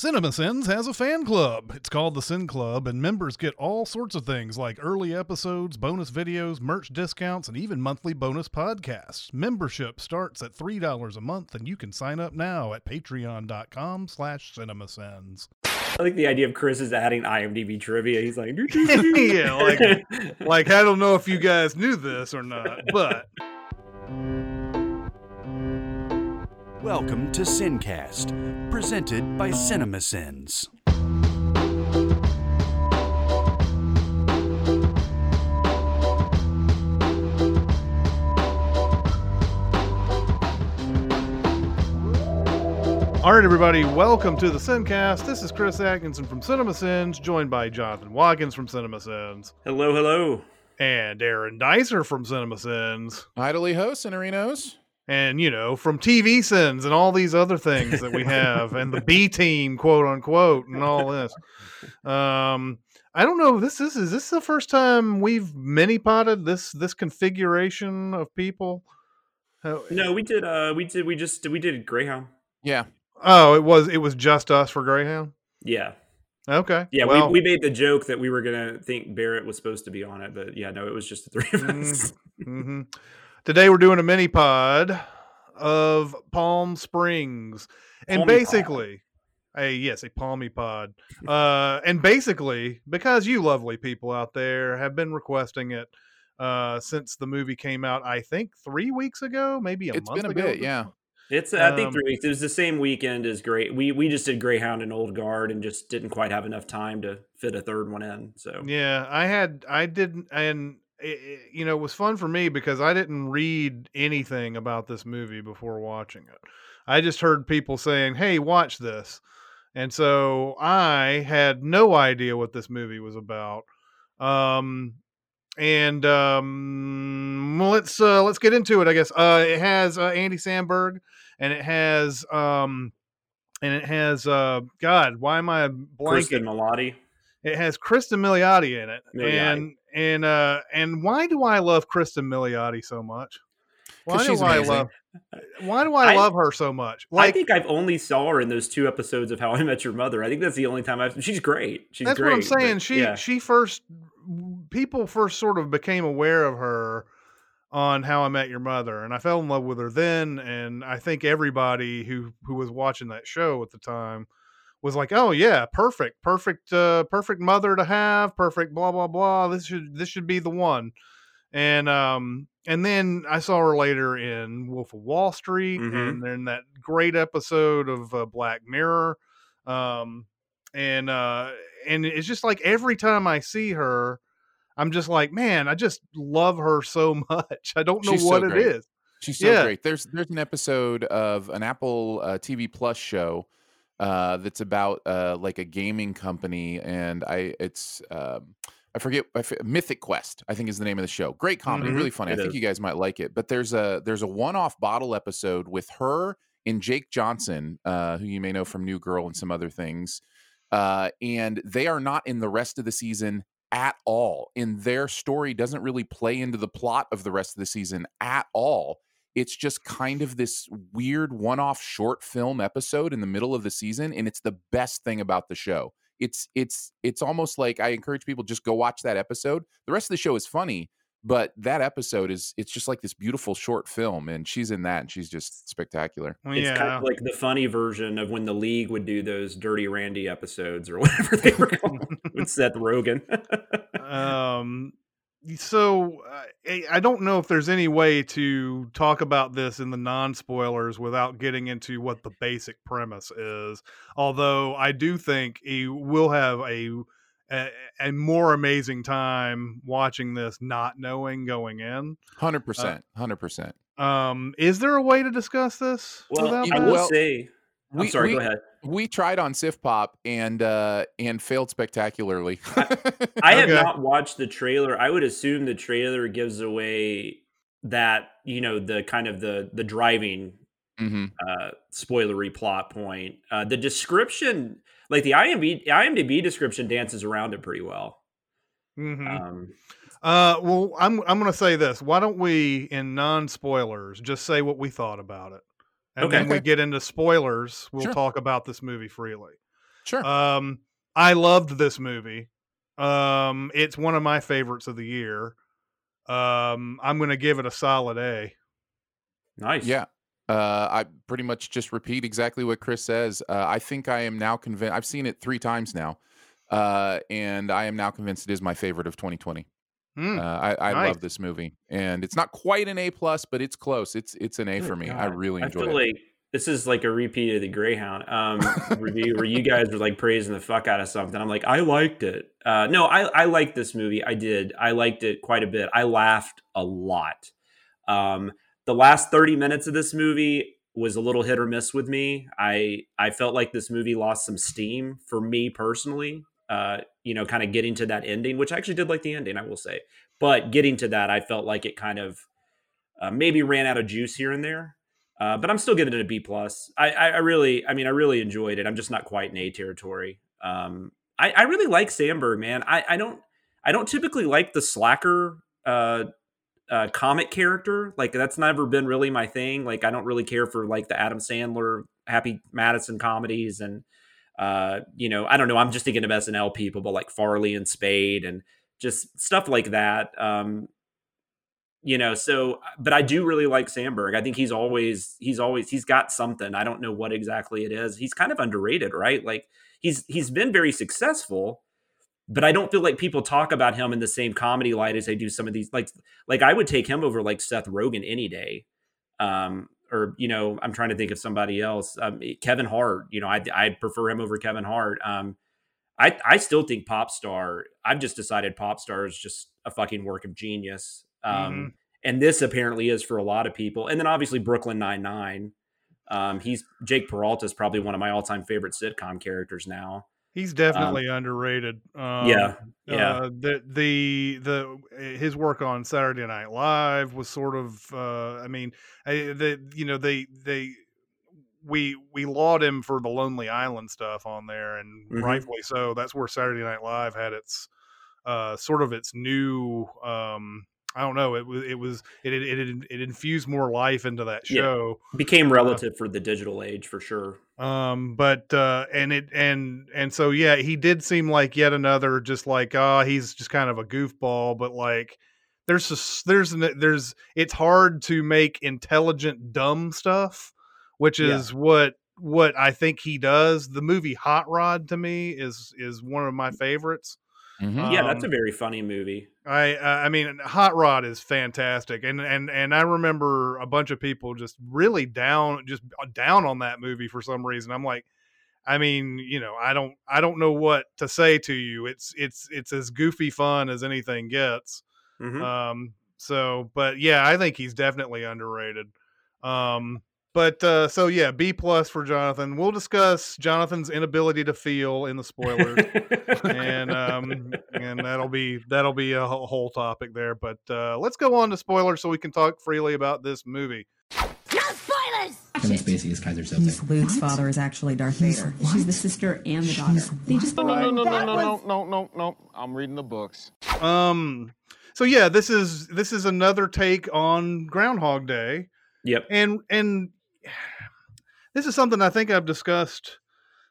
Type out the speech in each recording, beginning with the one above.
CinemaSins has a fan club. It's called the Sin Club, and members get all sorts of things like early episodes, bonus videos, merch discounts, and even monthly bonus podcasts. Membership starts at $3 a month, and you can sign up now at patreon.com slash cinemasins. I like the idea of Chris is adding IMDb trivia. He's like, yeah, like, like I don't know if you guys knew this or not, but Welcome to Sincast, presented by CinemaSins. All right, everybody, welcome to the Sincast. This is Chris Atkinson from CinemaSins, joined by Jonathan Watkins from CinemaSins hello, hello. and Aaron Dicer from CinemaSins. idly hosts and arenos. And you know from TV sins and all these other things that we have and the B team quote unquote and all this. Um, I don't know. This is is this the first time we've mini potted this this configuration of people? How- No, we did. Uh, we did. We just we did Greyhound. Yeah. Oh, it was it was just us for Greyhound. Yeah, Okay. yeah. Well, we, we made the joke that we were gonna think Barrett was supposed to be on it, but yeah, no, it was just the three of us. hmm Today we're doing a mini pod of Palm Springs, and Palmy pod. basically, a yes, a palmy pod. Uh, and basically, because you lovely people out there have been requesting it uh, since the movie came out, I think three weeks ago, maybe a It's month been a ago. bit, yeah. It's I think Um, three weeks. It was the same weekend as Great. We we just did Greyhound and Old Guard and just didn't quite have enough time to fit a third one in. So Yeah, I had, I didn't, and it, you know, it was fun for me because I didn't read anything about this movie before watching it. I just heard people saying, "Hey, watch this," and so I had no idea what this movie was about. Um, and um, well, let's uh, let's get into it. I guess uh, it has uh, Andy Samberg, and it has um, and it has uh, God, why am I blanking? Kristen Milotti. It has Kristen Milioti in it, Milioti. and and uh and why do I love Kristen Milioti so much? Why 'Cause do she's I amazing. love? Why do I, I- love her so much? I think I've only saw her in those two episodes of How I Met Your Mother. I think that's the only time I've. She's great. She's great. that's great. what I'm saying. but She yeah. she first people first sort of became aware of her on How I Met Your Mother, and I fell in love with her then. And I think everybody who who was watching that show at the time was like, "Oh yeah, perfect, perfect, uh, perfect mother to have, perfect, blah blah blah. This should this should be the one." And um and then I saw her later in Wolf of Wall Street, Mhm. and then that great episode of uh, Black Mirror. Um, and uh and it's just like every time I see her, I'm just like, man, I just love her so much. I don't know She's so what it great. is. She's so Yeah. great. There's there's an episode of an Apple uh, TV Plus show uh, that's about uh, like a gaming company, and I it's um, I forget I f- Mythic Quest I think is the name of the show. Great comedy, Mhm. really funny. I think is. you guys might like it. But there's a there's a one off bottle episode with her and Jake Johnson, uh, who you may know from New Girl and some other things, uh, and they are not in the rest of the season at all. And their story doesn't really play into the plot of the rest of the season at all. It's just kind of this weird one off short film episode in the middle of the season. And it's the best thing about the show. It's it's it's almost like I encourage people just go watch that episode. The rest of the show is funny, but that episode is it's just like this beautiful short film, and she's in that and she's just spectacular. It's yeah. kind of like the funny version of when the league would do those Dirty Randy episodes or whatever they were called with Seth Rogen. um so uh, I- i don't know if there's any way to talk about this in the non-spoilers without getting into what the basic premise is although i do think you will have a a, a more amazing time watching this not knowing going in Hundred percent, hundred percent. um is there a way to discuss this well, I will Well, say. I'm we- sorry. we- go ahead. We tried on Sif Pop and uh and failed spectacularly. I have Okay. not watched the trailer. I would assume the trailer gives away that you know the kind of the the driving hmm uh, spoilery plot point. Uh, the description, like the IMDb IMDb description, dances around it pretty well. Mhm. Um, Uh, well, I'm I'm gonna say this. Why don't we, in non-spoilers, just say what we thought about it, and Okay. then we get into spoilers. We'll Sure. talk about this movie freely. Sure. Um, I loved this movie. Um, it's one of my favorites of the year. Um, I'm going to give it a solid A. Nice. Yeah. Uh, I pretty much just repeat exactly what Chris says. Uh, I think I am now convinced. I've seen it three times now, uh, and I am now convinced it is my favorite of 2020. Hmm. Uh, I, I nice. love this movie, and it's not quite an A plus, but it's close. It's it's an A Good for me. I God. really I enjoyed feel it. like this is like a repeat of the Greyhound um, review where you guys were like praising the fuck out of something. I'm like, I liked it. Uh, no, I, I liked this movie. I did. I liked it quite a bit. I laughed a lot. Um, the last 30 minutes of this movie was a little hit or miss with me. I I felt like this movie lost some steam for me personally. Uh, you know, kind of getting to that ending, which I actually did like the ending, I will say. But getting to that, I felt like it kind of uh, maybe ran out of juice here and there. Uh, but I'm still giving it a B plus. I, I, I really, I mean, I really enjoyed it. I'm just not quite in A territory. Um, I, I really like Samberg, man. I, I don't, I don't typically like the slacker uh, uh, comic character. Like that's never been really my thing. Like I don't really care for like the Adam Sandler, Happy Madison comedies, and uh, you know, I don't know. I'm just thinking of SNL people, but like Farley and Spade and just stuff like that. Um, you know so but i do really like samberg i think he's always he's always he's got something i don't know what exactly it is he's kind of underrated right like he's he's been very successful but i don't feel like people talk about him in the same comedy light as they do some of these like like i would take him over like seth rogen any day um or you know i'm trying to think of somebody else um, kevin hart you know i i prefer him over kevin hart um I, I still think pop star i've just decided pop star is just a fucking work of genius um, Mhm. and this apparently is for a lot of people. And then obviously Brooklyn Nine Nine. Um, he's Jake Peralta is probably one of my all time favorite sitcom characters now. He's definitely underrated. Um, yeah, yeah, Uh, the the the his work on Saturday Night Live was sort of. Uh, I mean, I, the you know they they we we laud him for the Lonely Island stuff on there, and Mhm. rightfully so. That's where Saturday Night Live had its uh, sort of its new. Um, I don't know. It was it was it it it, it infused more life into that Yeah. show. became relative for the digital age for sure. Um but uh and it and and so yeah he did seem like yet another just like ah he's just kind of a goofball but like there's just there's an, there's it's hard to make intelligent dumb stuff which Yeah. is what what i think he does. The movie hot rod to me is is one of my favorites Mhm. yeah, that's a Um, very funny movie. I uh, I mean Hot Rod is fantastic and and and I remember a bunch of people just really down just down on that movie for some reason. I'm like I mean, you know, I don't I don't know what to say to you. It's it's it's as goofy fun as anything gets. Mhm. Um so but yeah, I think he's definitely underrated. Um but uh so yeah, B plus for Jonathan. We'll discuss Jonathan's inability to feel in the spoilers and um and that'll be that'll be a whole whole topic there but uh let's go on to spoilers so we can talk freely about this movie No spoilers! Kevin Spacey is Keyser Miss Soze. Luke's father is actually Darth Vader. She's the sister and the daughter. They just No, no, no, no, no, no, no, no, no. I'm reading the books. um so yeah this is this is another take on groundhog day yep. and and this is something i think i've discussed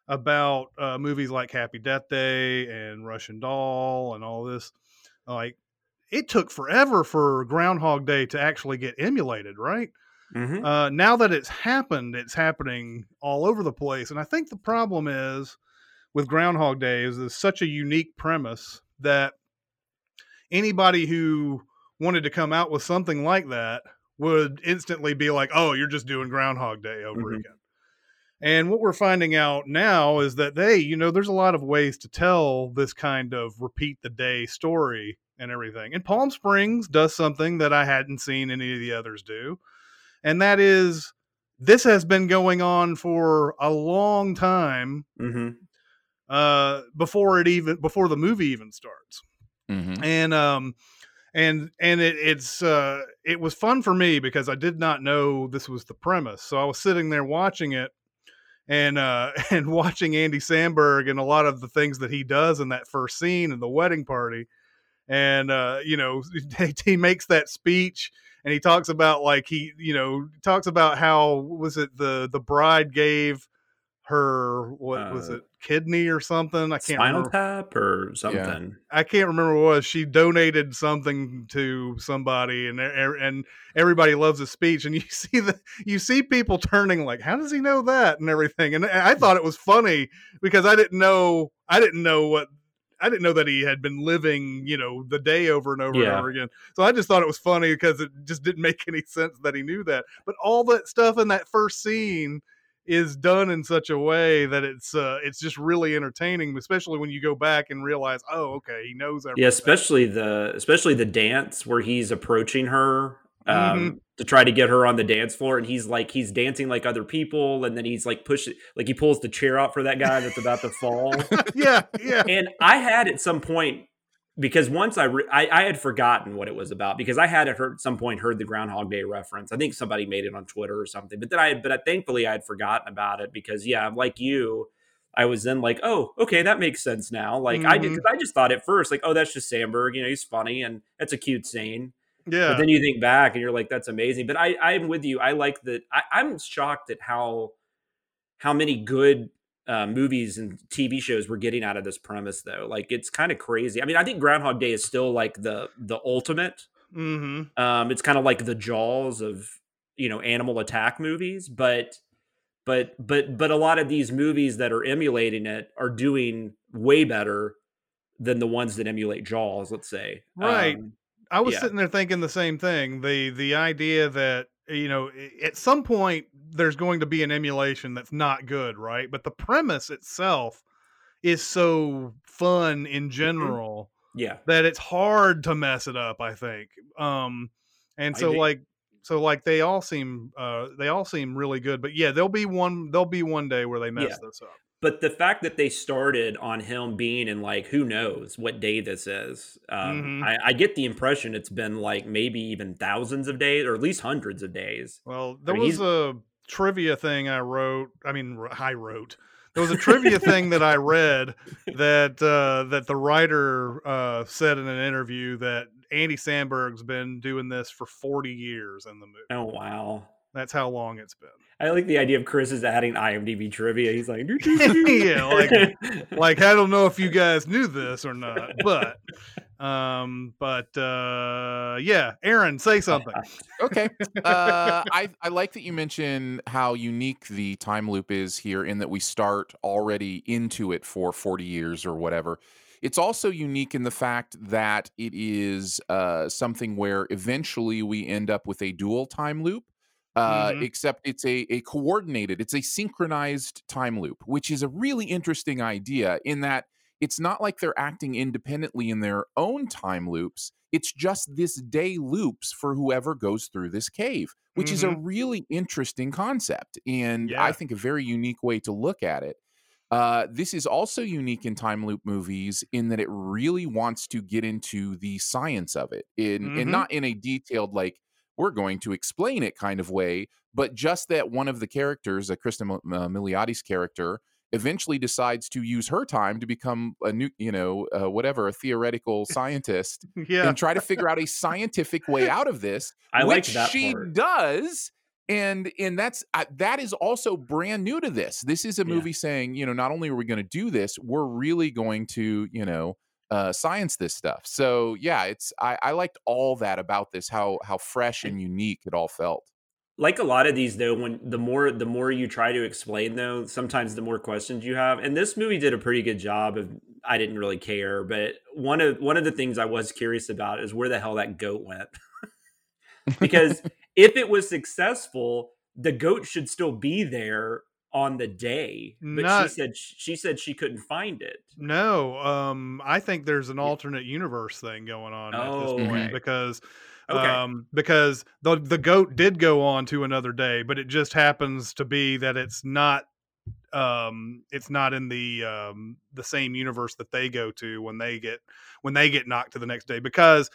about uh movies like happy death day and russian doll and all this like it took forever for groundhog day to actually get emulated right Mhm. uh, now that it's happened, it's happening all over the place. And I think the problem is with Groundhog Day is it's such a unique premise that anybody who wanted to come out with something like that would instantly be like, "Oh, you're just doing Groundhog Day over Mhm. again." And what we're finding out now is that they, you know, there's a lot of ways to tell this kind of repeat the day story and everything. And Palm Springs does something that I hadn't seen any of the others do and that is this has been going on for a long time hmm uh before it even before the movie even starts Mhm. and um and and it, it's uh it was fun for me because i did not know this was the premise so i was sitting there watching it and uh and watching andy samberg and a lot of the things that he does in that first scene in the wedding party and uh you know he makes that speech and he talks about like he you know talks about how was it the the bride gave her what was Uh, it kidney or something? I can't Spinal remember. Tap or something. I can't remember what it was. She donated something to somebody, and e- e- and everybody loves his speech. And you see the you see people turning like, how does he know that and everything? And I thought it was funny because I didn't know I didn't know what I didn't know that he had been living, you know, the day over and over and over again. So I just thought it was funny because it just didn't make any sense that he knew that. But all that stuff in that first scene is done in such a way that it's uh it's just really entertaining, especially when you go back and realize, oh, okay, he knows everything. Yeah, especially the especially the dance where he's approaching her um, Mhm. to try to get her on the dance floor, and he's like he's dancing like other people, and then he's like pushing like he pulls the chair out for that guy that's about to fall. yeah, yeah. and I had at some point because once I, re- I I had forgotten what it was about because I had at heard, at some point heard the Groundhog Day reference. I think somebody made it on Twitter or something, but then I but I, thankfully I had forgotten about it because yeah, like you. I was then like, oh, okay, that makes sense now. Like I did, Mhm. because I just thought at first, like, oh, that's just Samberg. You know, he's funny and that's a cute scene. Yeah. But then you think back and you're like, that's amazing. But I, I'm with you. I like that. I, I'm shocked at how how many good uh, movies and TV shows we're getting out of this premise, though. Like, it's kind of crazy. I mean, I think Groundhog Day is still like the the ultimate. mm-hmm. Um, it's kind of like the Jaws of you know animal attack movies, but but but but a lot of these movies that are emulating it are doing way better than the ones that emulate Jaws. Let's say, Right. Um, I was Yeah. sitting there thinking the same thing. The the idea that you know at some point there's going to be an emulation that's not good, right? But the premise itself is so fun Mm-hmm. in general yeah. that it's hard to mess it up. I think. Um, and so think- like so like they all seem uh they all seem really good. But yeah, there'll be one there'll be one day where they mess Yeah. this up. But the fact that they started on him being in like who knows what day this is um, Mhm. I, I get the impression it's been like maybe even thousands of days or at least hundreds of days Well, there mean, was he's- a trivia thing I wrote. I mean, i wrote. There was a trivia thing that I read that uh, that the writer uh, said in an interview that Andy Samberg's been doing this for 40 years in the movie. oh wow That's how long it's been. I like the idea of chris is adding imdb trivia he's like Yeah, like- Like I don't know if you guys knew this or not, but um, but uh, yeah, Aaron, say something. okay. Uh, I I like that you mention how unique the time loop is here, in that we start already into it for forty years or whatever. It's also unique in the fact that it is uh, something where eventually we end up with a dual time loop. Uh, Mhm. Except it's a, a coordinated, it's a synchronized time loop, which is a really interesting idea in that it's not like they're acting independently in their own time loops. It's just this day loops for whoever goes through this cave, which is a really interesting concept. And Yeah. I think a very unique way to look at it. Uh, this is also unique in time loop movies in that it really wants to get into the science of it, in Mhm. and not in a detailed like we're going to explain it kind of way, but just that one of the characters, a Kristen Mil- uh, Milioti's character, eventually decides to use her time to become a new, you know, uh, whatever, a theoretical scientist Yeah, and try to figure out a scientific way out of this, I which she part. does. And and that's uh, that is also brand new to this. This is a Yeah. movie saying, you know, not only are we going to do this, we're really going to, you know, uh, science this stuff. So yeah, it's I, I liked all that about this, how how fresh and unique it all felt. like a lot of these though when the more the more you try to explain though sometimes the more questions you have and this movie did a pretty good job of i didn't really care but one of one of the things i was curious about is where the hell that goat went because if it was successful the goat should still be there on the day but Not- she said she said she couldn't find it No, um, I think there's an alternate universe thing going on at Oh, this point okay. because, Okay. um, because the the goat did go on to another day, but it just happens to be that it's not, um, it's not in the um the same universe that they go to when they get when they get knocked to the next day because.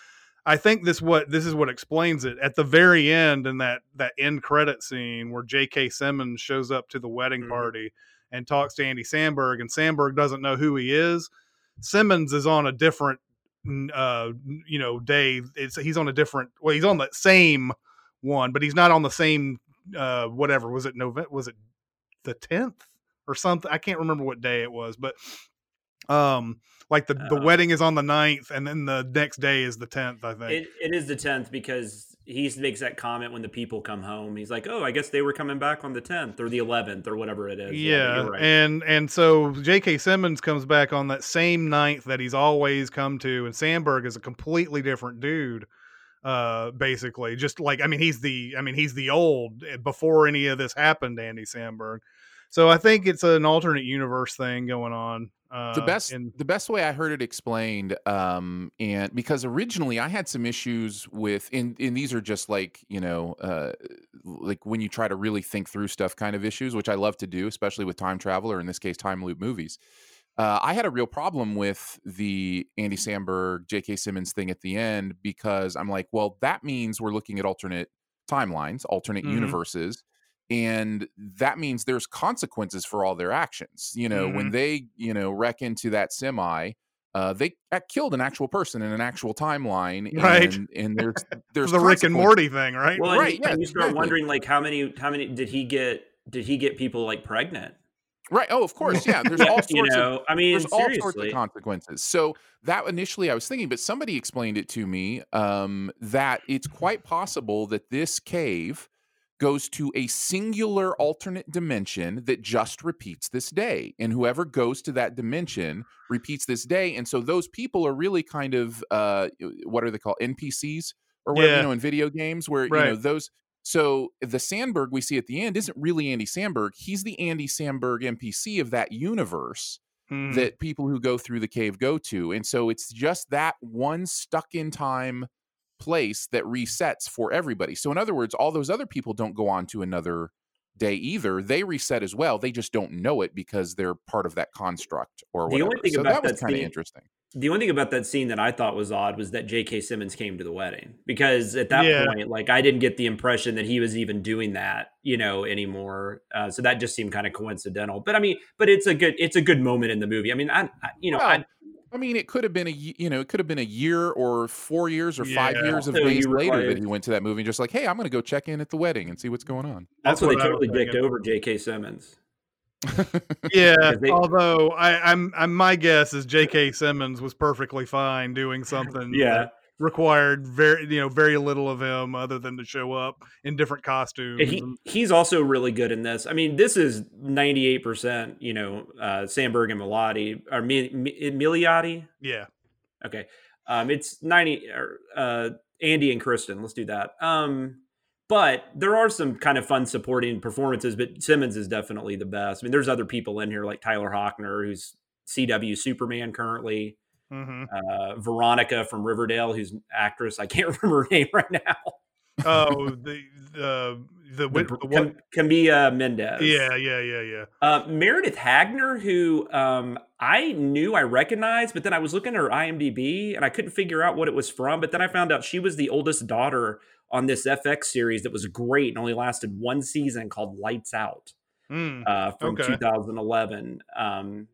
I think this what this is what explains it. At the very end, in that that end credit scene where J.K. Simmons shows up to the wedding Mhm. party and talks to Andy Samberg, and Samberg doesn't know who he is. Simmons is on a different, uh, you know, day. It's he's on a different. Well, he's on the same one, but he's not on the same. Uh, whatever was it? November? Was it the tenth? or something. I can't remember what day it was, but um, like the the Uh, wedding is on the 9th, and then the next day is the tenth. I think. It, it is the tenth because he makes that comment when the people come home. He's like, "Oh, I guess they were coming back on the tenth or the eleventh or whatever it is." but yeah, right. and and so J.K. Simmons comes back on that same ninth that he's always come to, and Samberg is a completely different dude. Uh, basically, just like I mean, he's the I mean he's the old eh, before any of this happened, Andy Samberg. So I think it's an alternate universe thing going on. Uh, the best in- the best way I heard it explained, um, and because originally I had some issues with, and and these are just like you know, uh, like when you try to really think through stuff, kind of issues, which I love to do, especially with time travel or in this case, time loop movies. Uh, I had a real problem with the Andy Samberg, J.K. Simmons thing at the end because I'm like, well, that means we're looking at alternate timelines, alternate Mhm. universes, and that means there's consequences for all their actions. You know, when they you know wreck into that semi. Uh, they uh, killed an actual person in an actual timeline, Right. And, and there's there's the Rick and. Morty thing, right? well, and right, you, yeah, and you start exactly. wondering like how many how many did he get? Did he get people like pregnant? Right. Oh, of course. Yeah. There's all sorts you of know, I mean, there's all sorts of consequences. So that initially I was thinking, but somebody explained it to me um, that it's quite possible that this cave goes to a singular alternate dimension that just repeats this day, and whoever goes to that dimension repeats this day, and so those people are really kind of uh, what are they called NPCs or whatever Yeah. you know in video games where you know those. So the Samberg we see at the end isn't really Andy Samberg. He's the Andy Samberg NPC of that universe Mhm. that people who go through the cave go to. And so it's just that one stuck in time place that resets for everybody. So in other words, all those other people don't go on to another day either. They reset as well. They just don't know it because they're part of that construct or The only thing So about that was kind of scene- interesting. The only thing about that scene that I thought was odd was that J.K. Simmons came to the wedding because at that Yeah. point, like, I didn't get the impression that he was even doing that, you know, anymore. Uh, so that just seemed kind of coincidental. But I mean, but it's a good, it's a good moment in the movie. I mean, I, I you know, Well, I, I mean, it could have been a you know, it could have been a year or four years or five years of So days you were later that he went to that movie and just like, hey, I'm going to go check in at the wedding and see what's going on. that's, That's what what they totally dicked over J.K. Simmons. Yeah, they- although I, I'm, I'm, my guess is J.K. Simmons was perfectly fine doing something. Yeah. that required very, you know, very little of him other than to show up in different costumes. He, he's also really good in this. I mean, this is 98%, you know, uh, Samberg and Milotti, or Mi- Mi- yeah, Okay. Um, it's 90 or uh Andy and Kristen. Let's do that. Um, but there are some kind of fun supporting performances, but Simmons is definitely the best. I mean, there's other people in here like Tyler Hoechlin, who's CW Superman currently, hmm uh, Veronica from Riverdale, who's an actress. I can't remember her name right now. Oh, the the the, The, the? Cam- Camila Mendes. Yeah, yeah, yeah, yeah. Uh, Meredith Hagner, who um, I knew I recognized, but then I was looking at her IMDb and I couldn't figure out what it was from. But then I found out she was the oldest daughter on this FX series that was great and only lasted one season called Lights Out Mm. uh, from Okay. 2011. Um,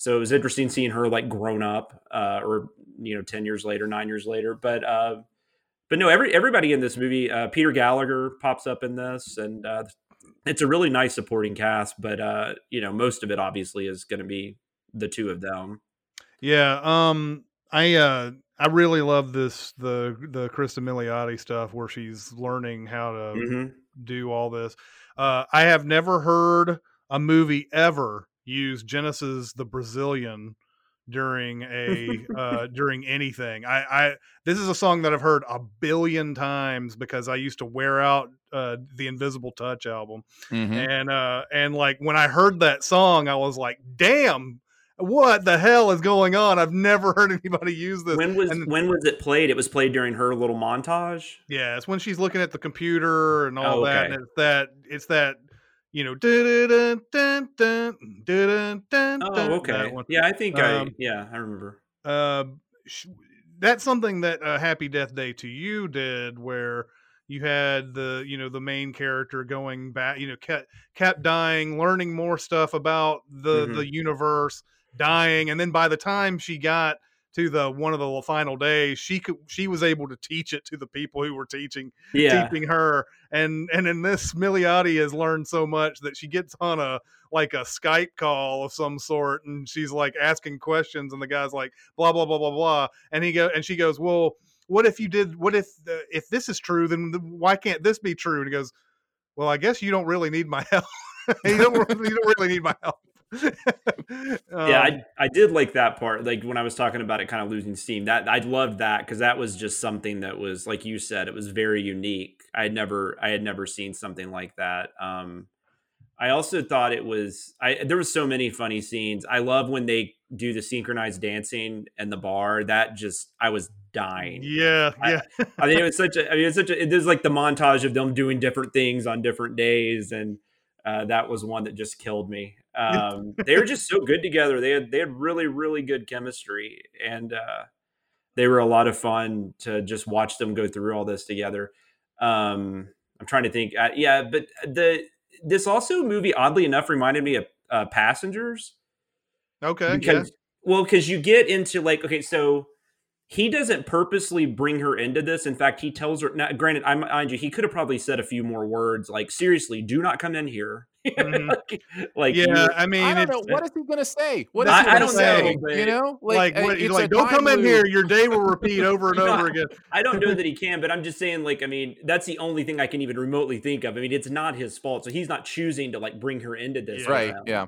so it was interesting seeing her like grown up, uh, or you know, ten years later, nine years later. But uh, but no, every everybody in this movie, uh, Peter Gallagher pops up in this, and uh, it's a really nice supporting cast. But uh, you know, most of it obviously is going to be the two of them. Yeah, um I uh I really love this the the Krista Milioti stuff where she's learning how to Mhm. do all this. Uh I have never heard a movie ever use Genesis the Brazilian during a uh during anything. I I this is a song that I've heard a billion times because I used to wear out uh the Invisible Touch album Mhm. and uh and like when i heard that song i was like damn what the hell is going on i've never heard anybody use this When was and- when was it played? It was played during her little montage. yeah it's when she's looking at the computer and all Oh, that okay. and it's that it's that you know dun, dun, dun, dun, dun, Oh, okay. Yeah, I think I Um, yeah I remember. uh, sh- that's something that uh, Happy Death Day to You did, where you had the you know the main character going back, you know, kept kept dying, learning more stuff about the Mhm. the universe, dying, and then by the time she got to the one of the final days, she could she was able to teach it to the people who were teaching Yeah. teaching her. And and in this, Milioti has learned so much that she gets on a like a Skype call of some sort, and she's like asking questions, and the guy's like blah blah blah blah blah, and he go and she goes, well, what if you did? What if the, if this is true? Then the, why can't this be true? And he goes, well, I guess you don't really need my help. you don't you don't really need my help. yeah, Um, I, I did like that part. Like when I was talking about it kind of losing steam, that I loved that because that was just something that was like you said, it was very unique. I had never I had never seen something like that. Um, I also thought it was I there was so many funny scenes. I love when they do the synchronized dancing and the bar. That just I was dying. yeah, I- yeah. I mean, it was such a. I mean, it's such a. It is like the montage of them doing different things on different days, and uh, that was one that just killed me. Um, they were just so good together. They had they had really really good chemistry, and uh, they were a lot of fun to just watch them go through all this together. Um, I'm trying to think. Uh, yeah, but the this also movie oddly enough reminded me of uh, Passengers Okay, yeah. well because you get into like okay so he doesn't purposely bring her into this in fact he tells her now granted i mind you he could have probably said a few more words like seriously do not come in here Mhm. like, like yeah. I mean, I don't it's, know what is he gonna say. What is I- he gonna don't say? know, you know, like, uh, what, it's like don't come time in here. Your day will repeat over and No, over again. i don't know that he can but i'm just saying like i mean that's the only thing i can even remotely think of i mean it's not his fault so he's not choosing to like bring her into this with Right? him. Yeah.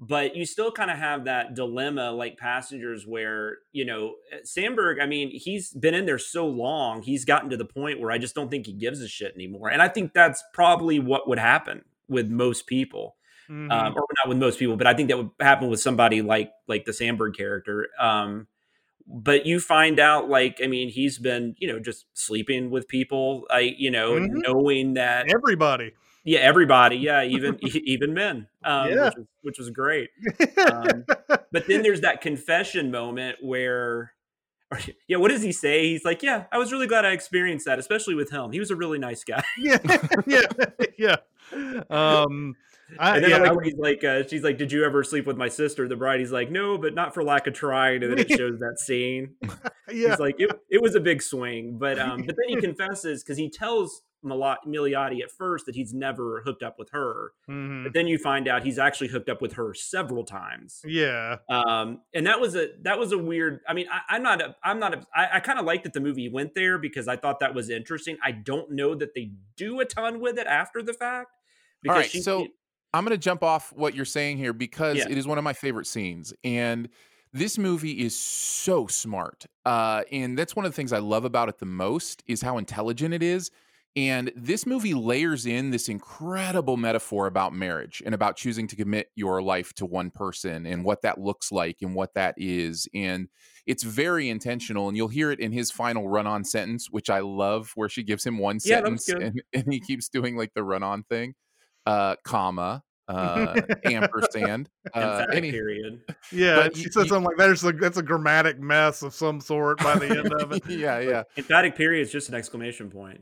But you still kind of have that dilemma like passengers where you know samberg i mean he's been in there so long he's gotten to the point where i just don't think he gives a shit anymore and i think that's probably what would happen with most people Mhm. um, or not with most people but i think that would happen with somebody like like the samberg character um, but you find out like i mean he's been you know just sleeping with people i you know Mhm. knowing that Everybody. Yeah everybody. Yeah even even men um, Yeah. which, was, which was great. Um, but then there's that confession moment where or, yeah what does he say? He's like yeah i was really glad i experienced that especially with him he was a really nice guy. Yeah, yeah, yeah. Um, I, and then yeah, I like I- he's like uh, she's like did you ever sleep with my sister? The bride he's like no but not for lack of trying. And then it shows that scene. Yeah, he's like it, it was a big swing. But um but then he confesses because he tells Milioti at first that he's never hooked up with her Mhm. but then you find out he's actually hooked up with her several times yeah, um and that was a that was a weird i mean I, i'm not a i'm not a i, I kind of liked that the movie went there because i thought that was interesting i don't know that they do a ton with it after the fact All right, she- so I'm going to jump off what you're saying here because Yeah. it is one of my favorite scenes. And this movie is so smart. Uh, and that's one of the things I love about it the most is how intelligent it is. And this movie layers in this incredible metaphor about marriage and about choosing to commit your life to one person and what that looks like and what that is. And it's very intentional. And you'll hear it in his final run on sentence, which I love, where she gives him one Yeah, sentence and, and he keeps doing like the run on thing uh, comma, uh, ampersand. Uh, emphatic and he- period yeah. But She you- said you- something like that's a that's a grammatic mess of some sort by the end of it. yeah, yeah. emphatic period is just an exclamation point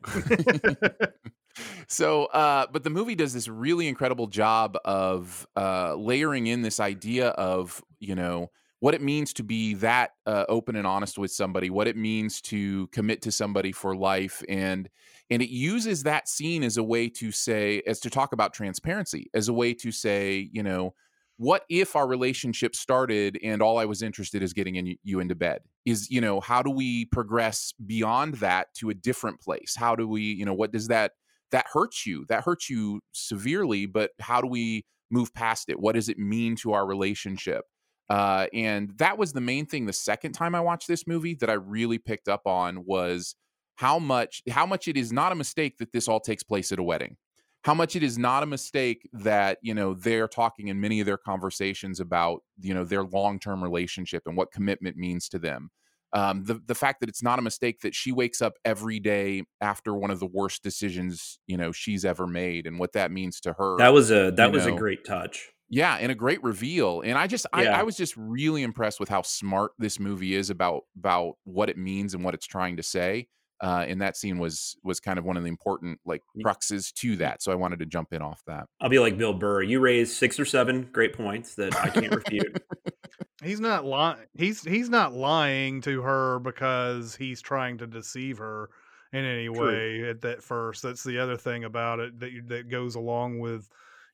so, uh, but the movie does this really incredible job of uh, layering in this idea of, you know, what it means to be that uh, open and honest with somebody, what it means to commit to somebody for life, and and it uses that scene as a way to say, as to talk about transparency, as a way to say, you know, what if our relationship started and all I was interested is getting in, you into bed? Is you know, how do we progress beyond that to a different place? How do we, you know, what does that that hurts you? That hurts you severely, but how do we move past it? What does it mean to our relationship? Uh, and that was the main thing. The second time I watched this movie that I really picked up on was how much how much it is not a mistake that this all takes place at a wedding how much it is not a mistake that you know they're talking in many of their conversations about you know their long-term relationship and what commitment means to them um, the the fact that it's not a mistake that she wakes up every day after one of the worst decisions you know she's ever made and what that means to her that was a that was a great touch yeah, and a great reveal. And I just I, I was just really impressed with how smart this movie is about about what it means and what it's trying to say. Uh, and that scene was was kind of one of the important like Y- cruxes to that. So I wanted to jump in off that. i'll be like bill burr you raised six or seven great points that i can't refute He's not lying. He's he's not lying to her because he's trying to deceive her in any True. way at that first. That's the other thing about it that you, that goes along with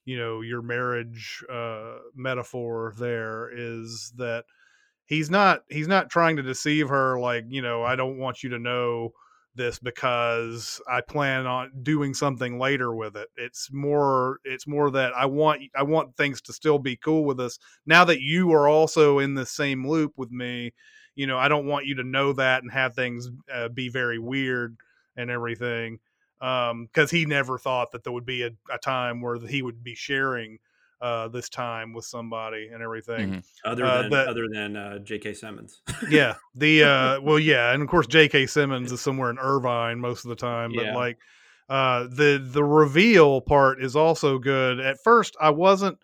you know your marriage uh, metaphor. There is that he's not he's not trying to deceive her like you know I don't want you to know this because I plan on doing something later with it. It's more it's more that I want I want things to still be cool with us now that you are also in the same loop with me. You know, I don't want you to know that and have things uh, be very weird and everything. Um, because he never thought that there would be a, a time where he would be sharing uh this time with somebody and everything. Mhm. Other Uh, than that- other than uh, J.K. Simmons. yeah the uh well yeah and of course jk simmons is somewhere in irvine most of the time but Yeah. like uh the the reveal part is also good at first i wasn't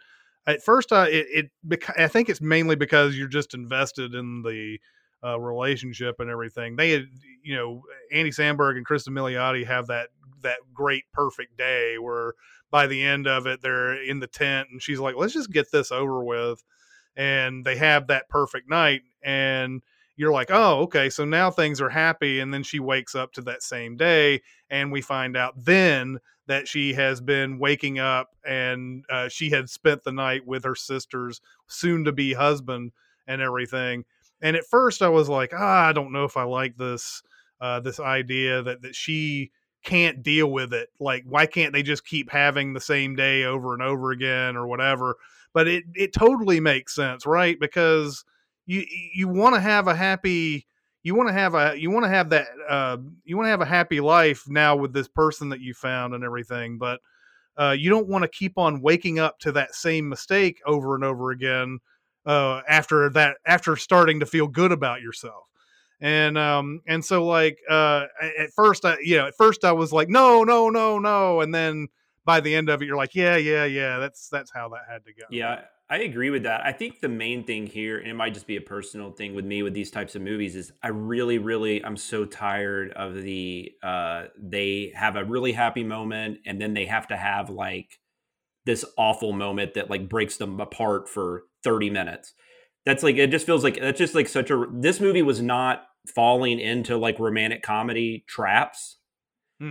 at first i it, it beca- i think it's mainly because you're just invested in the uh relationship and everything they had you know andy samberg and kristen milioti have that that great perfect day where by the end of it they're in the tent and she's like let's just get this over with. And they have that perfect night and you're like oh okay so now things are happy. And then she wakes up to that same day and we find out then that she has been waking up and uh, she had spent the night with her sister's soon to be husband and everything. And at first i was like ah, i don't know if i like this uh, this idea that that she can't deal with it like why can't they just keep having the same day over and over again or whatever? But it it totally makes sense right? Because you you want to have a happy you want to have a you want to have that uh you want to have a happy life now with this person that you found and everything but uh you don't want to keep on waking up to that same mistake over and over again uh after that after starting to feel good about yourself and um and so like uh at first i you know at first i was like no no no no and then by the end of it you're like yeah yeah yeah that's that's how that had to go Yeah, I agree with that. I think the main thing here, and it might just be a personal thing with me with these types of movies, is I really, really, I'm so tired of the uh they have a really happy moment and then they have to have like this awful moment that like breaks them apart for 30 minutes. That's like it just feels like that's just like such a this movie was not falling into like romantic comedy traps.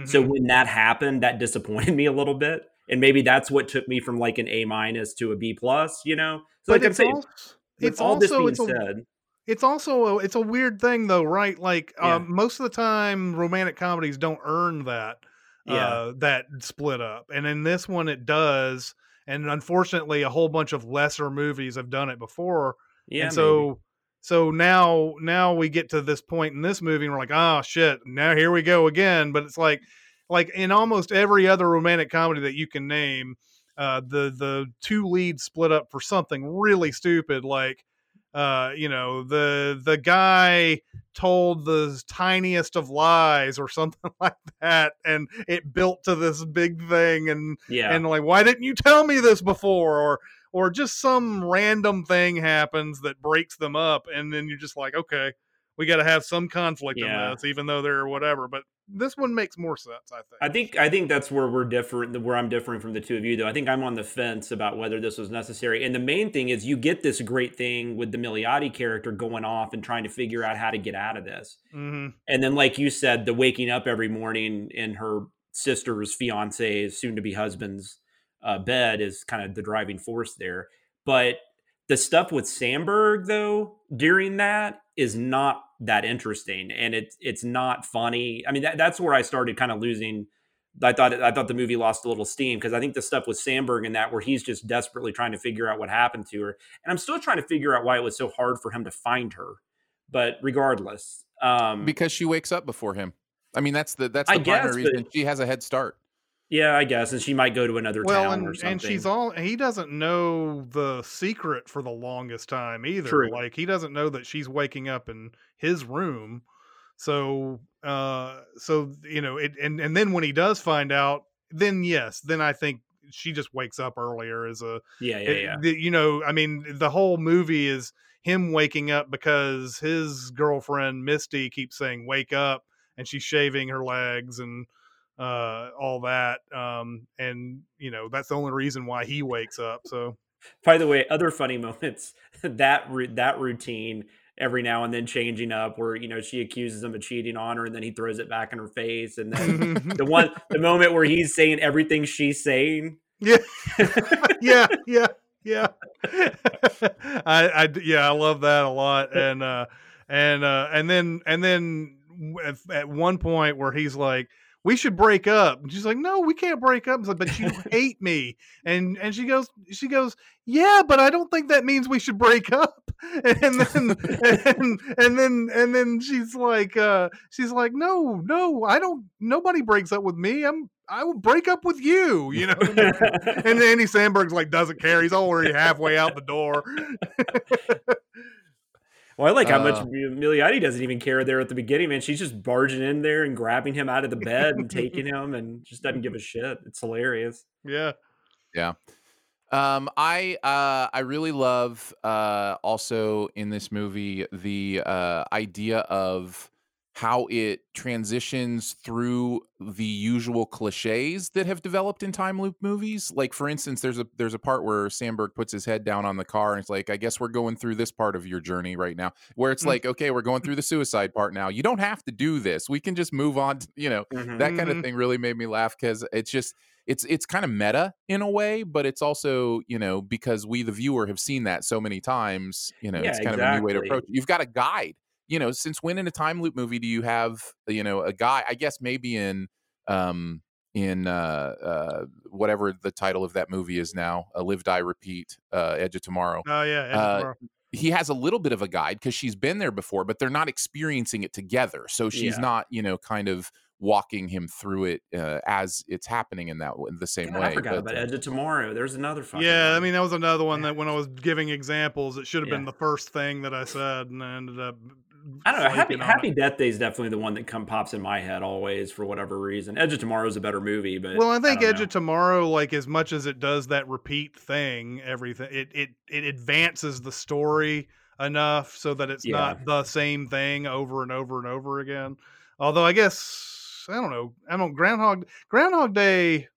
So Mhm. when that happened, that disappointed me a little bit, and maybe that's what took me from like an A minus to a B plus. You know, so like I'm saying, it's all this also being it's a, said, it's also a, it's a weird thing though right like Yeah. um, most of the time romantic comedies don't earn that Yeah. uh, that split up and in this one it does and unfortunately a whole bunch of lesser movies have done it before yeah, and maybe. so so now now we get to this point in this movie and we're like oh shit now here we go again. But it's like like in almost every other romantic comedy that you can name uh the the two leads split up for something really stupid like uh you know the the guy told the tiniest of lies or something like that and it built to this big thing and yeah, and like why didn't you tell me this before? Or or just some random thing happens that breaks them up and then you're just like okay we got to have some conflict Yeah. in this even though they're whatever but this one makes more sense i think I think I think that's where we're different. Where I'm differing from the two of you, though. I think I'm on the fence about whether this was necessary. And the main thing is, you get this great thing with the Milioti character going off and trying to figure out how to get out of this. hmm And then, like you said, the waking up every morning in her sister's fiance's, soon to be husband's uh, bed is kind of the driving force there. But the stuff with Samberg, though, during that is not that interesting, and it's it's not funny. I mean, that, that's where I started kind of losing. I thought I thought the movie lost a little steam because I think the stuff with Samberg in that where he's just desperately trying to figure out what happened to her, and I'm still trying to figure out why it was so hard for him to find her. But regardless, um, because she wakes up before him. I mean, that's the that's I the primary guess, reason she has a head start. Yeah, I guess, and she might go to another well town or and, something. and she's all he doesn't know the secret for the longest time either True. like he doesn't know that she's waking up in his room so uh so you know it and and then when he does find out then yes then i think she just wakes up earlier as a yeah, yeah, it- yeah. the- you know i mean the whole movie is him waking up because his girlfriend misty keeps saying wake up and she's shaving her legs and uh all that um and you know that's the only reason why he wakes up so. By the way, other funny moments that that routine every now and then changing up where you know she accuses him of cheating on her and then he throws it back in her face and then the one the moment where he's saying everything she's saying. Yeah, yeah, yeah, yeah. I, yeah, I love that a lot, and uh, and uh, and then and then at, at one point where he's like, "We should break up," and she's like, "No, we can't break up." It's like, "But you hate me," and and she goes, she goes, "Yeah, but I don't think that means we should break up." And then and and then and then she's like, uh, she's like, "No, no, I don't. Nobody breaks up with me. I'm." I will break up with you, you know. And then Andy Samberg's like doesn't care. He's already halfway out the door. well i like how much Uh. milioti doesn't even care there at the beginning man she's just barging in there and grabbing him out of the bed and taking him and just doesn't give a shit it's hilarious Yeah. Yeah. Um, I uh, I really love uh, also in this movie the uh, idea of how it transitions through the usual cliches that have developed in time loop movies. Like for instance, there's a there's a part where Samberg puts his head down on the car and it's like, I guess we're going through this part of your journey right now. Where it's Mm. like, okay, we're going through the suicide part now. You don't have to do this. We can just move on. To, you know, Mhm. that kind of Mhm. thing really made me laugh because it's just it's it's kind of meta in a way but it's also you know because we the viewer have seen that so many times you know Yeah, it's kind of a new way to approach it. you've got a guide you know since when in a time loop movie do you have you know a guy i guess maybe in um in uh uh whatever the title of that movie is now a live die repeat uh edge of tomorrow Oh yeah. Edge of Uh, Tomorrow. he has a little bit of a guide because she's been there before, but they're not experiencing it together. So she's Yeah. not, you know, kind of walking him through it uh, as it's happening in that w- the same God, way. i forgot but, about uh, edge of tomorrow there's another fucking Yeah, I mean that was another one that when I was giving examples, it should have been the first thing that I said, and I ended up. I don't know. Happy Happy. Death Day is definitely the one that come pops in my head always for whatever reason. Edge of Tomorrow is a better movie, but Well, I think don't Edge know. of Tomorrow, like as much as it does that repeat thing, everything it it it advances the story enough so that it's Yeah. not the same thing over and over and over again. Although I guess I don't know. I don't Groundhog Groundhog Day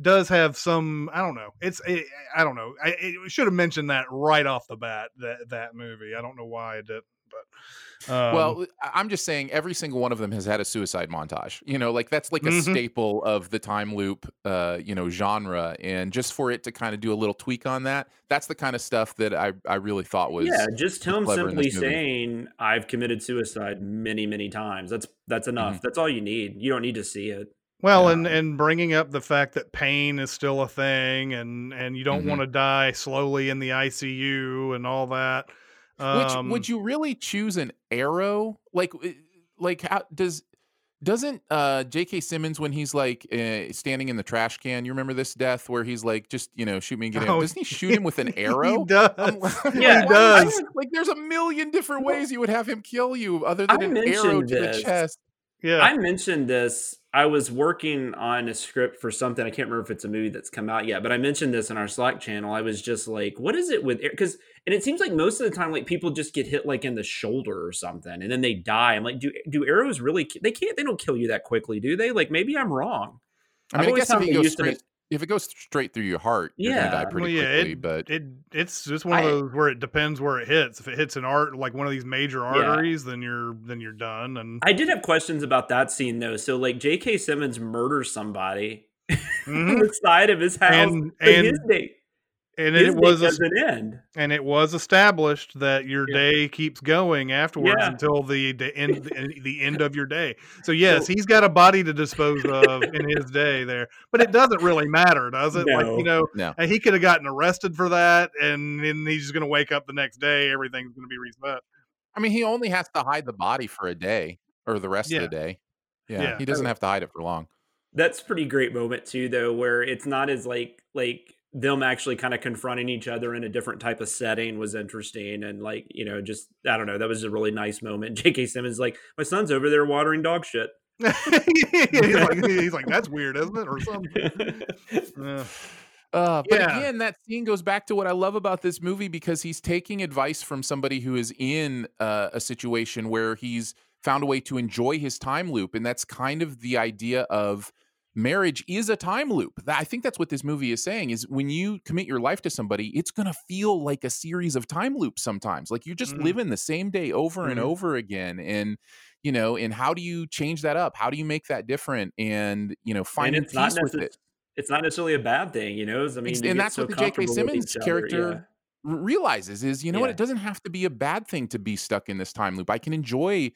does have some. I don't know. It's it, I don't know. I it should have mentioned that right off the bat. That that movie. I don't know why I did, but um, well, I- I'm just saying every single one of them has had a suicide montage. You know, like that's like a Mhm. staple of the time loop, uh, you know, genre. And just for it to kind of do a little tweak on that, that's the kind of stuff that I I really thought was yeah, just him clever simply saying I've committed suicide many, many times. That's that's Mm-hmm. enough. That's all you need. You don't need to see it. Well, Yeah. and and bringing up the fact that pain is still a thing, and and you don't Mhm. want to die slowly in the ICU and all that. Which Um, would you really choose an arrow? Like, like how does doesn't uh J.K. Simmons when he's like uh, standing in the trash can? You remember this death where he's like, just you know, shoot me and get in. Oh, Doesn't he shoot him with an arrow? He does. Like, Yeah, he does. Like, there's a million different ways you would have him kill you other I than an arrow mentioned to the chest. Yeah. I mentioned this. I was working on a script for something. I can't remember if it's a movie that's come out yet, but I mentioned this in our Slack channel. I was just like, what is it with because and it seems like most of the time like people just get hit like in the shoulder or something and then they die. I'm like, do do arrows really they can't they don't kill you that quickly, do they? Like maybe I'm wrong. I I've mean, I always guess if found he they goes used to straight, if it goes straight through your heart, yeah. you're gonna die pretty well, yeah, quickly. it, but it it's just one of I- those where it depends where it hits. If it hits an art like one of these major Yeah. arteries, then you're then you're done. And I did have questions about that scene though. So like J.K. Simmons murders somebody on Mhm. the side of his house, And- and his day, and his it was a, doesn't end. and it was established that your Yeah. day keeps going afterwards Yeah. until the, the end the- the end of your day. So yes, he's got a body to dispose of in his day there, but it doesn't really matter, does it? Like you know, No. uh, he could have gotten arrested for that, and then he's just going to wake up the next day, everything's going to be reset. I mean, he only has to hide the body for a day or the rest Yeah. of the day. Yeah, Yeah. he doesn't have to hide it for long. That's pretty great moment too, though, where it's not as like like them actually kind of confronting each other in a different type of setting was interesting and like you know just I don't know that was a really nice moment. J.K. Simmons like my son's over there watering dog shit. he's, like, he's like, that's weird, isn't it, or something? Yeah. Uh, but Yeah. again, that scene goes back to what I love about this movie because he's taking advice from somebody who is in uh, a situation where he's found a way to enjoy his time loop, and that's kind of the idea of marriage is a time loop. I think that's what this movie is saying is when you commit your life to somebody, it's going to feel like a series of time loops sometimes. Like you're just Mhm. living the same day over and Mhm. over again and you know, and how do you change that up? How do you make that different and, you know, find and it's not peace with it? it's not necessarily a bad thing, you know. I mean, and that's so what the J.K. Simmons character yeah. realizes is you know what it doesn't have to be a bad thing to be stuck in this time loop i can enjoy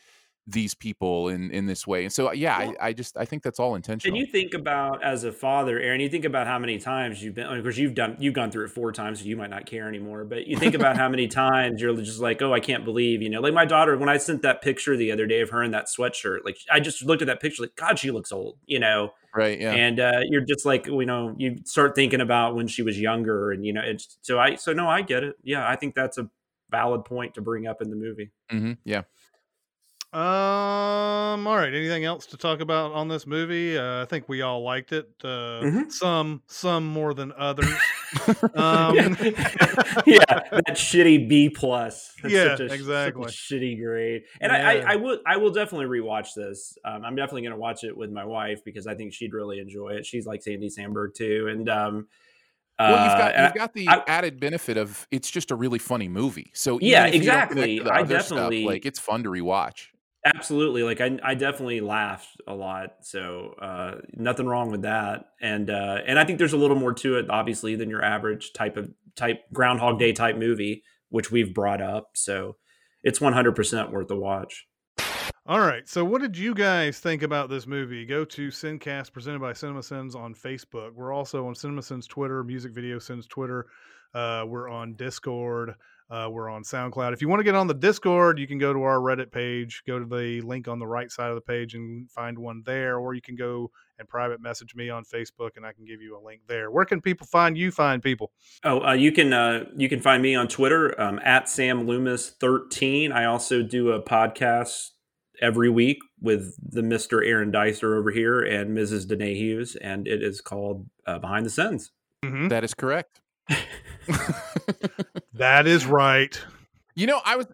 these people in in this way and so yeah Well- I, I just i think that's all intentional And you think about as a father, Aaron. You think about how many times you've been. Of course, you've done. You've gone through it four times, so you might not care anymore. But you think about how many times you're just like, "Oh, I can't believe," you know. Like my daughter, when I sent that picture the other day of her in that sweatshirt, like I just looked at that picture, like, God, she looks old, you know. right yeah And uh, you're just like, you know, you start thinking about when she was younger, and you know, it's so I. So no, I get it. Yeah, I think that's a valid point to bring up in the movie. hmm yeah Um. All right. Anything else to talk about on this movie? Uh, I think we all liked it. Uh, Mhm. Some, some more than others. um, yeah, that shitty B plus. That's Yeah, such a, exactly. Such a shitty grade. And I, Yeah. I, I will, I will definitely rewatch this. Um, I'm definitely going to watch it with my wife because I think she'd really enjoy it. She's like Sandy Samberg too, and um, well you've uh, got and you've got the I- added benefit of it's just a really funny movie so even Yeah, if you don't connect exactly. I other stuff, definitely- like it's fun to rewatch Absolutely. Like I, I definitely laughed a lot. So uh, nothing wrong with that. And uh, and I think there's a little more to it, obviously, than your average type of type Groundhog Day type movie, which we've brought up. So it's 100% worth the watch. All right. So, what did you guys think about this movie? Go to Sincast presented by CinemaSins on Facebook. We're also on CinemaSins Twitter, Music Video Sins Twitter. Uh, we're on Discord. Uh, we're on SoundCloud. If you want to get on the Discord, you can go to our Reddit page, go to the link on the right side of the page and find one there, or you can go and private message me on Facebook and I can give you a link there. Where can people find you? Find people. Oh, uh, you can uh, you can find me on Twitter um, at Sam Loomis 13. I also do a podcast every week with the Mr. Aaron Dicer over here and Mrs. Danae Hughes, and it is called uh, Behind the Scenes. Mhm. that is correct That is right. You know, I was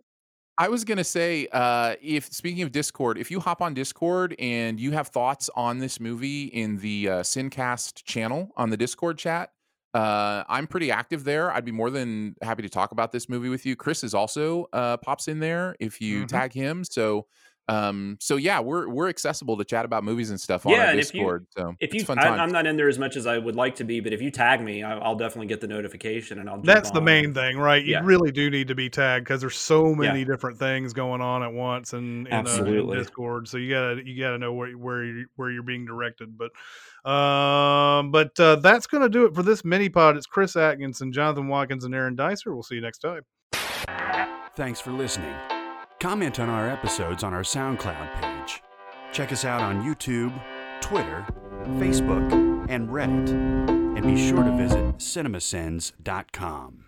I was gonna say, uh, if speaking of Discord, if you hop on Discord and you have thoughts on this movie in the uh, Sincast channel on the Discord chat, uh, I'm pretty active there. I'd be more than happy to talk about this movie with you. Chris is also uh, pops in there if you Mhm. tag him. So, um, so yeah, we're we're accessible to chat about movies and stuff on Yeah, our and if you- Discord. so If you, it's fun I, i'm not in there as much as I would like to be, but if you tag me, I, I'll definitely get the notification and I'll. jump That's the main thing, right? You Yeah. really do need to be tagged because there's so Yeah. many different things going on at once and in, uh, in Discord. So you gotta you gotta know where where you, where you're being directed. But um, but uh, that's gonna do it for this mini pod. It's Chris Atkinson, Jonathan Watkins, and Aaron Dicer. We'll see you next time. Thanks for listening. Comment on our episodes on our SoundCloud page. Check us out on YouTube, Twitter, Facebook, and Reddit. And be sure to visit cinemasins.com.